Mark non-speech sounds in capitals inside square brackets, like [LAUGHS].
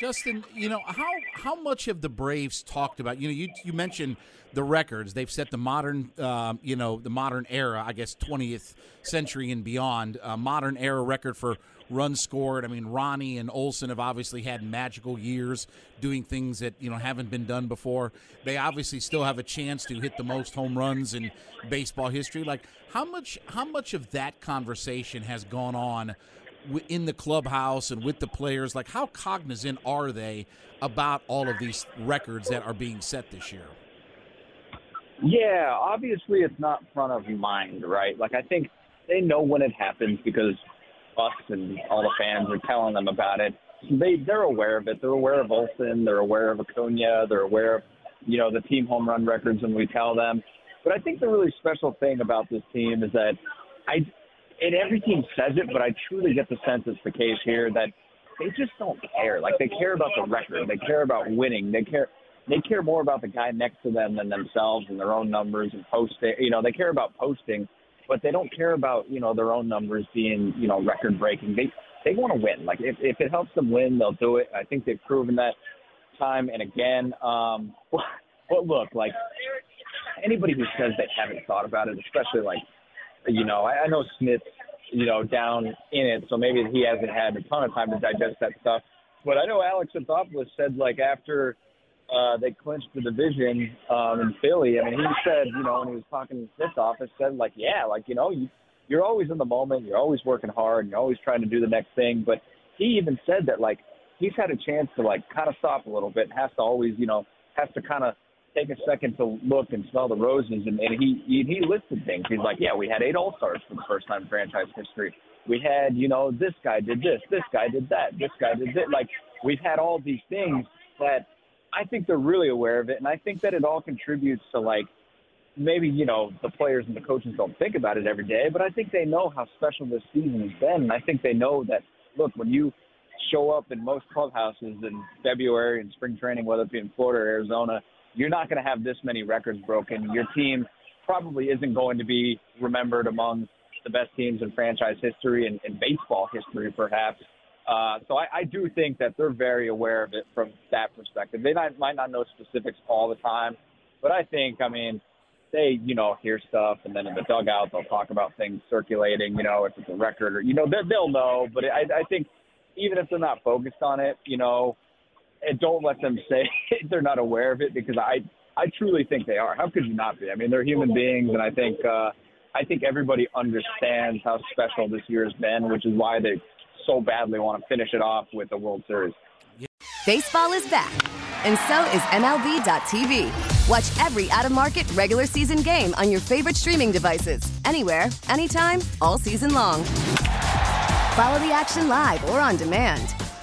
Justin, you know how how much have the Braves talked about? You know, you you mentioned the records they've set the modern, um, you know, the modern era, I guess, 20th century and beyond, uh, modern era record for runs scored. I mean, Ronnie and Olson have obviously had magical years doing things that you know haven't been done before. They obviously still have a chance to hit the most home runs in baseball history. Like, how much how much of that conversation has gone on? In the clubhouse and with the players like how cognizant are they about all of these records that are being set this year? Yeah obviously it's not front of mind right? Like i think they know when it happens because us and all the fans are telling them about it. They they're aware of it. They're aware of olson they're aware of acuna. They're aware of you know the team home run records when we tell them. But i think the really special thing about this team is that i and every team says it, but I truly get the sense it's the case here that they just don't care. Like they care about the record, they care about winning, they care they care more about the guy next to them than themselves and their own numbers and posting. You know, they care about posting, but they don't care about you know their own numbers being you know record breaking. They they want to win. Like if if it helps them win, they'll do it. I think they've proven that time and again. Um, [LAUGHS] but look, like anybody who says they haven't thought about it, especially like you know, I, I know Snit's, you know, down in it, so maybe he hasn't had a ton of time to digest that stuff. But I know Alex Anthopoulos said like after uh, they clinched the division um, in Philly. I mean, he said, you know, when he was talking to Snit's office, said like, yeah, like you know, you you're always in the moment, you're always working hard, and you're always trying to do the next thing. But he even said that like he's had a chance to like kind of stop a little bit, and has to always, you know, has to kind of take a second to look and smell the roses. And, and he, he listed things. He's like, yeah, we had eight All Stars for the first time in franchise history. We had, you know, this guy did this, this guy did that, this guy did that. Like we've had all these things that I think they're really aware of it, and I think that it all contributes to like maybe you know the players and the coaches don't think about it every day, but I think they know how special this season has been, and I think they know that look when you show up in most clubhouses in February and spring training, whether it be in Florida or Arizona, you're not going to have this many records broken. Your team probably isn't going to be remembered among the best teams in franchise history and, and baseball history, perhaps. Uh, so I, I do think that they're very aware of it from that perspective. They might, might not know specifics all the time, but I think, I mean, they, you know, hear stuff, and then in the dugout they'll talk about things circulating, you know, if it's a record or, you know, they'll know. But I, I think even if they're not focused on it, you know, and don't let them say [LAUGHS] they're not aware of it because I I truly think they are. How could you not be? I mean, they're human beings, and I think uh, I think everybody understands how special this year has been, which is why they so badly want to finish it off with the World Series. Baseball is back, and so is MLB.tv. Watch every out-of-market regular season game on your favorite streaming devices, anywhere, anytime, all season long. Follow the action live or on demand